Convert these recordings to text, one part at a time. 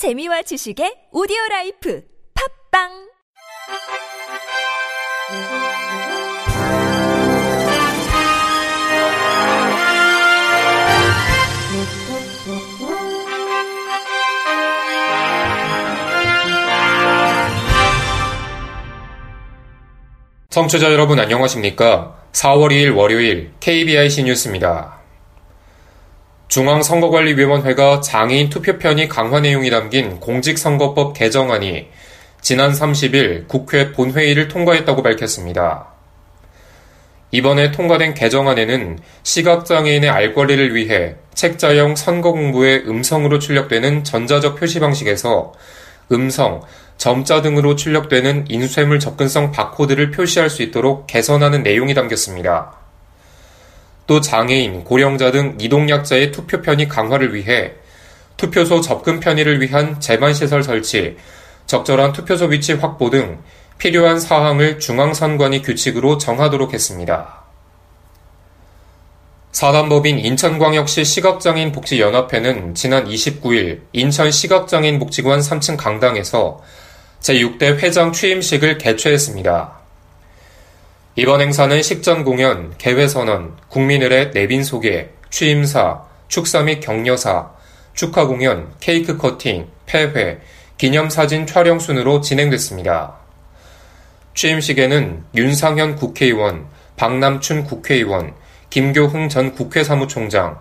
재미와 지식의 오디오 라이프 팝빵 청취자 여러분 안녕하십니까? 4월 2일 월요일 KBIC 뉴스입니다. 중앙선거관리위원회가 장애인 투표 편의 강화 내용이 담긴 공직선거법 개정안이 지난 30일 국회 본회의를 통과했다고 밝혔습니다. 이번에 통과된 개정안에는 시각장애인의 알 권리를 위해 책자형 선거 공부에 음성으로 출력되는 전자적 표시 방식에서 음성, 점자 등으로 출력되는 인쇄물 접근성 바코드를 표시할 수 있도록 개선하는 내용이 담겼습니다. 또 장애인, 고령자 등 이동약자의 투표 편의 강화를 위해 투표소 접근 편의를 위한 재반시설 설치, 적절한 투표소 위치 확보 등 필요한 사항을 중앙선관위 규칙으로 정하도록 했습니다. 사단법인 인천광역시 시각장애인 복지연합회는 지난 29일 인천 시각장애인 복지관 3층 강당에서 제6대 회장 취임식을 개최했습니다. 이번 행사는 식전 공연, 개회선언, 국민을의 내빈 소개, 취임사, 축사 및 격려사, 축하 공연, 케이크 커팅, 폐회, 기념사진 촬영 순으로 진행됐습니다. 취임식에는 윤상현 국회의원, 박남춘 국회의원, 김교흥 전 국회 사무총장,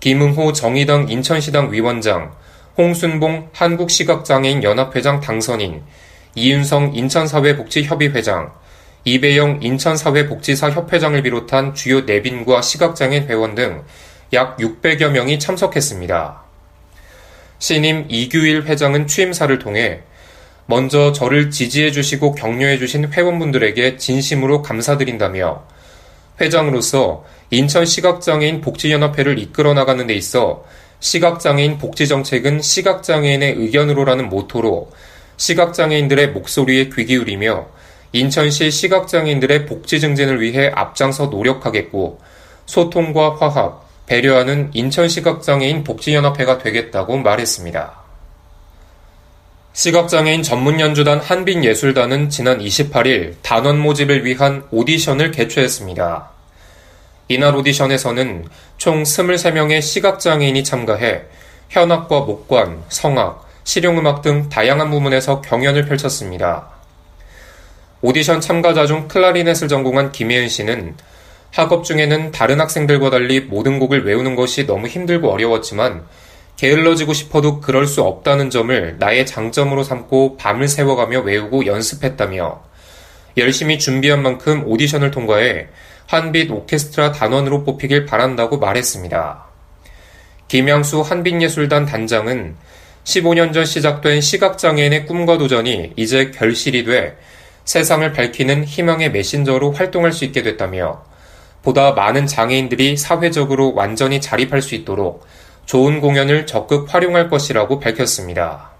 김응호 정의당 인천시당 위원장, 홍순봉 한국시각장애인 연합회장 당선인, 이윤성 인천사회복지협의회장, 이배영 인천사회복지사 협회장을 비롯한 주요 내빈과 시각장애인 회원 등 약 600여 명이 참석했습니다. 신임 이규일 회장은 취임사를 통해 먼저 저를 지지해 주시고 격려해 주신 회원분들에게 진심으로 감사드린다며 회장으로서 인천 시각장애인 복지연합회를 이끌어 나가는 데 있어 시각장애인 복지정책은 시각장애인의 의견으로라는 모토로 시각장애인들의 목소리에 귀 기울이며 인천시 시각장애인들의 복지 증진을 위해 앞장서 노력하겠고 소통과 화합, 배려하는 인천시각장애인 복지연합회가 되겠다고 말했습니다. 시각장애인 전문연주단 한빛예술단은 지난 28일 단원 모집을 위한 오디션을 개최했습니다. 이날 오디션에서는 총 23명의 시각장애인이 참가해 현악과 목관, 성악, 실용음악 등 다양한 부문에서 경연을 펼쳤습니다. 오디션 참가자 중 클라리넷을 전공한 김혜은 씨는 학업 중에는 다른 학생들과 달리 모든 곡을 외우는 것이 너무 힘들고 어려웠지만 게을러지고 싶어도 그럴 수 없다는 점을 나의 장점으로 삼고 밤을 새워가며 외우고 연습했다며 열심히 준비한 만큼 오디션을 통과해 한빛 오케스트라 단원으로 뽑히길 바란다고 말했습니다. 김양수 한빛예술단 단장은 15년 전 시작된 시각장애인의 꿈과 도전이 이제 결실이 돼 세상을 밝히는 희망의 메신저로 활동할 수 있게 됐다며 보다 많은 장애인들이 사회적으로 완전히 자립할 수 있도록 좋은 공연을 적극 활용할 것이라고 밝혔습니다.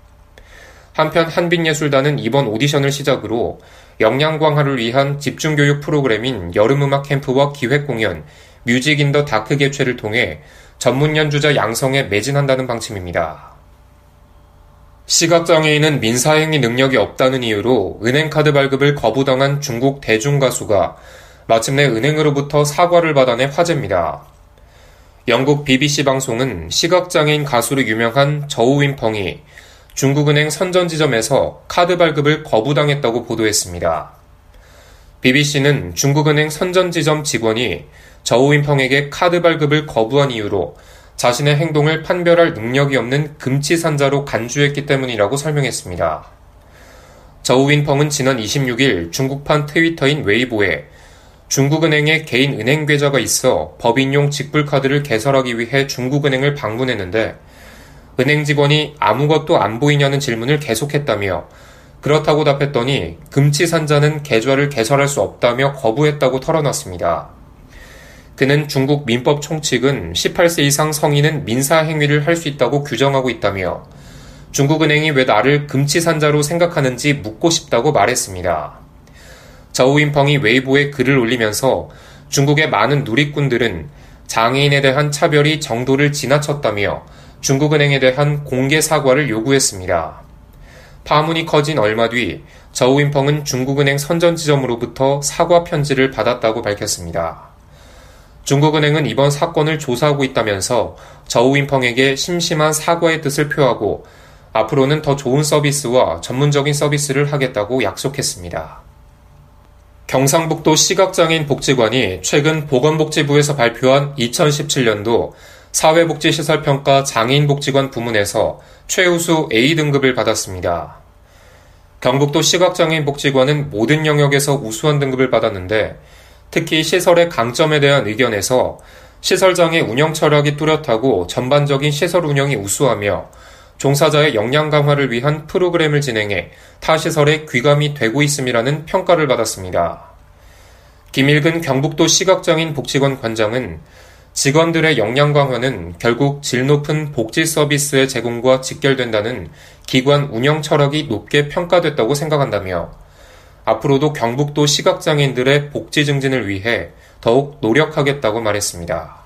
한편 한빛예술단은 이번 오디션을 시작으로 역량광화를 위한 집중교육 프로그램인 여름음악 캠프와 기획공연, Music in the Dark 개최를 통해 전문 연주자 양성에 매진한다는 방침입니다. 시각장애인은 민사행위 능력이 없다는 이유로 은행카드 발급을 거부당한 중국 대중가수가 마침내 은행으로부터 사과를 받아내 화제입니다. 영국 BBC 방송은 시각장애인 가수로 유명한 저우윈펑이 중국은행 선전지점에서 카드 발급을 거부당했다고 보도했습니다. BBC는 중국은행 선전지점 직원이 저우윈펑에게 카드 발급을 거부한 이유로 자신의 행동을 판별할 능력이 없는 금치산자로 간주했기 때문이라고 설명했습니다. 저우윈펑은 지난 26일 중국판 트위터인 웨이보에 중국은행에 개인 은행 계좌가 있어 법인용 직불카드를 개설하기 위해 중국은행을 방문했는데 은행 직원이 아무것도 안 보이냐는 질문을 계속했다며 그렇다고 답했더니 금치산자는 계좌를 개설할 수 없다며 거부했다고 털어놨습니다. 그는 중국 민법 총칙은 18세 이상 성인은 민사 행위를 할 수 있다고 규정하고 있다며 중국은행이 왜 나를 금치산자로 생각하는지 묻고 싶다고 말했습니다. 저우인펑이 웨이보에 글을 올리면서 중국의 많은 누리꾼들은 장애인에 대한 차별이 정도를 지나쳤다며 중국은행에 대한 공개 사과를 요구했습니다. 파문이 커진 얼마 뒤 저우윈펑은 중국은행 선전 지점으로부터 사과 편지를 받았다고 밝혔습니다. 중국은행은 이번 사건을 조사하고 있다면서 저우윈펑에게 심심한 사과의 뜻을 표하고 앞으로는 더 좋은 서비스와 전문적인 서비스를 하겠다고 약속했습니다. 경상북도 시각장애인 복지관이 최근 보건복지부에서 발표한 2017년도 사회복지시설평가 장애인복지관 부문에서 최우수 A등급을 받았습니다. 경북도 시각장애인 복지관은 모든 영역에서 우수한 등급을 받았는데 특히 시설의 강점에 대한 의견에서 시설장애 운영 철학이 뚜렷하고 전반적인 시설 운영이 우수하며 종사자의 역량 강화를 위한 프로그램을 진행해 타 시설에 귀감이 되고 있음이라는 평가를 받았습니다. 김일근 경북도 시각장애인 복지관 관장은 직원들의 역량 강화는 결국 질 높은 복지 서비스의 제공과 직결된다는 기관 운영 철학이 높게 평가됐다고 생각한다며 앞으로도 경북도 시각장애인들의 복지 증진을 위해 더욱 노력하겠다고 말했습니다.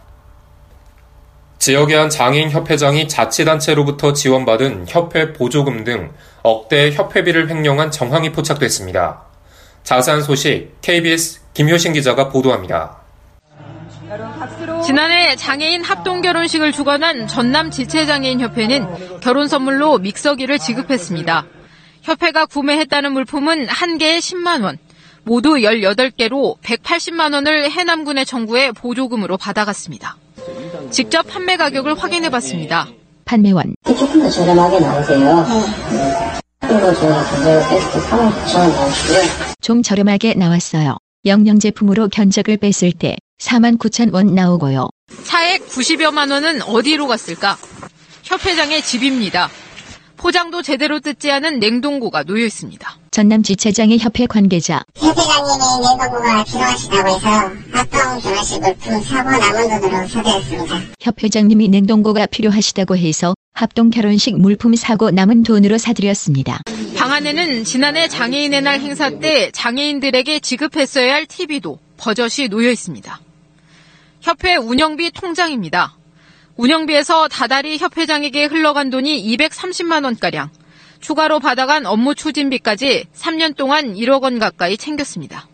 지역의 한 장애인 협회장이 자치단체로부터 지원받은 협회 보조금 등 억대의 협회비를 횡령한 정황이 포착됐습니다. 자세한 소식 KBS 김효신 기자가 보도합니다. 지난해 장애인 합동 결혼식을 주관한 전남 지체장애인 협회는 결혼 선물로 믹서기를 지급했습니다. 협회가 구매했다는 물품은 한 개에 10만 원, 모두 18개로 180만 원을 해남군에 청구해 보조금으로 받아갔습니다. 직접 판매 가격을 확인해 봤습니다. 판매원. 조금 더 저렴하게 나오세요. 이거 저희가 가격 베스트 3만 9천 원 나오시고요. 좀 저렴하게 나왔어요. 영양 제품으로 견적을 뺐을 때 4만 9천 원 나오고요. 차액 90여만 원은 어디로 갔을까? 협회장의 집입니다. 포장도 제대로 뜯지 않은 냉동고가 놓여 있습니다. 전남 지체장의 협회 관계자. 협회장님이 냉동고가 필요하시다고 해서 합동 결혼식 물품 사고 남은 돈으로 소개했습니다. 협회장님이 냉동고가 필요하시다고 해서 합동 결혼식 물품 사고 남은 돈으로 사드렸습니다. 방 안에는 지난해 장애인의 날 행사 때 장애인들에게 지급했어야 할 TV도 버젓이 놓여 있습니다. 협회 운영비 통장입니다. 운영비에서 다달이 협회장에게 흘러간 돈이 230만 원가량, 추가로 받아간 업무 추진비까지 3년 동안 1억 원 가까이 챙겼습니다.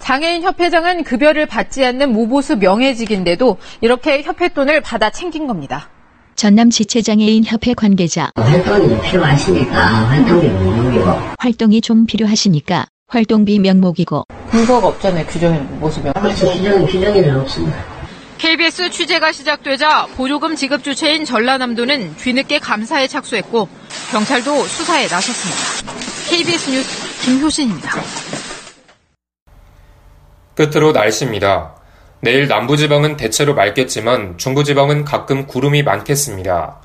장애인 협회장은 급여를 받지 않는 무보수 명예직인데도 이렇게 협회 돈을 받아 챙긴 겁니다. 전남 지체장애인 협회 관계자. 활동이 필요하시니까 활동비 명목이고 활동이 좀 필요하시니까 활동비 명목이고 근거가 없잖아요, 규정에 모습에. 그렇죠. 규정, 규정에는 없습니다. KBS 취재가 시작되자 보조금 지급 주체인 전라남도는 뒤늦게 감사에 착수했고 경찰도 수사에 나섰습니다. KBS 뉴스 김효신입니다. 끝으로 날씨입니다. 내일 남부지방은 대체로 맑겠지만 중부지방은 가끔 구름이 많겠습니다.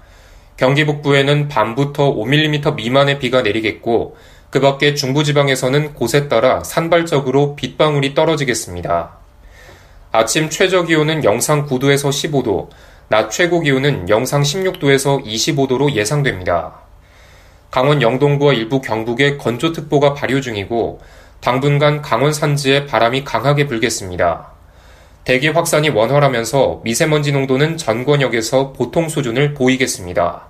경기 북부에는 밤부터 5mm 미만의 비가 내리겠고 그 밖에 중부지방에서는 곳에 따라 산발적으로 빗방울이 떨어지겠습니다. 아침 최저 기온은 영상 9도에서 15도, 낮 최고 기온은 영상 16도에서 25도로 예상됩니다. 강원 영동구와 일부 경북에 건조특보가 발효 중이고 당분간 강원 산지에 바람이 강하게 불겠습니다. 대기 확산이 원활하면서 미세먼지 농도는 전 권역에서 보통 수준을 보이겠습니다.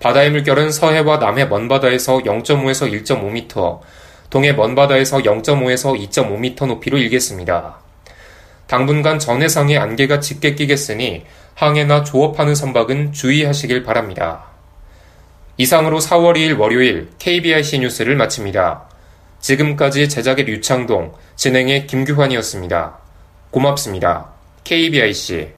바다의 물결은 서해와 남해 먼바다에서 0.5에서 1.5m, 동해 먼바다에서 0.5에서 2.5m 높이로 일겠습니다. 당분간 전 해상에 안개가 짙게 끼겠으니 항해나 조업하는 선박은 주의하시길 바랍니다. 이상으로 4월 2일 월요일 KBIC 뉴스를 마칩니다. 지금까지 제작의 류창동, 진행의 김규환이었습니다. 고맙습니다. KBIC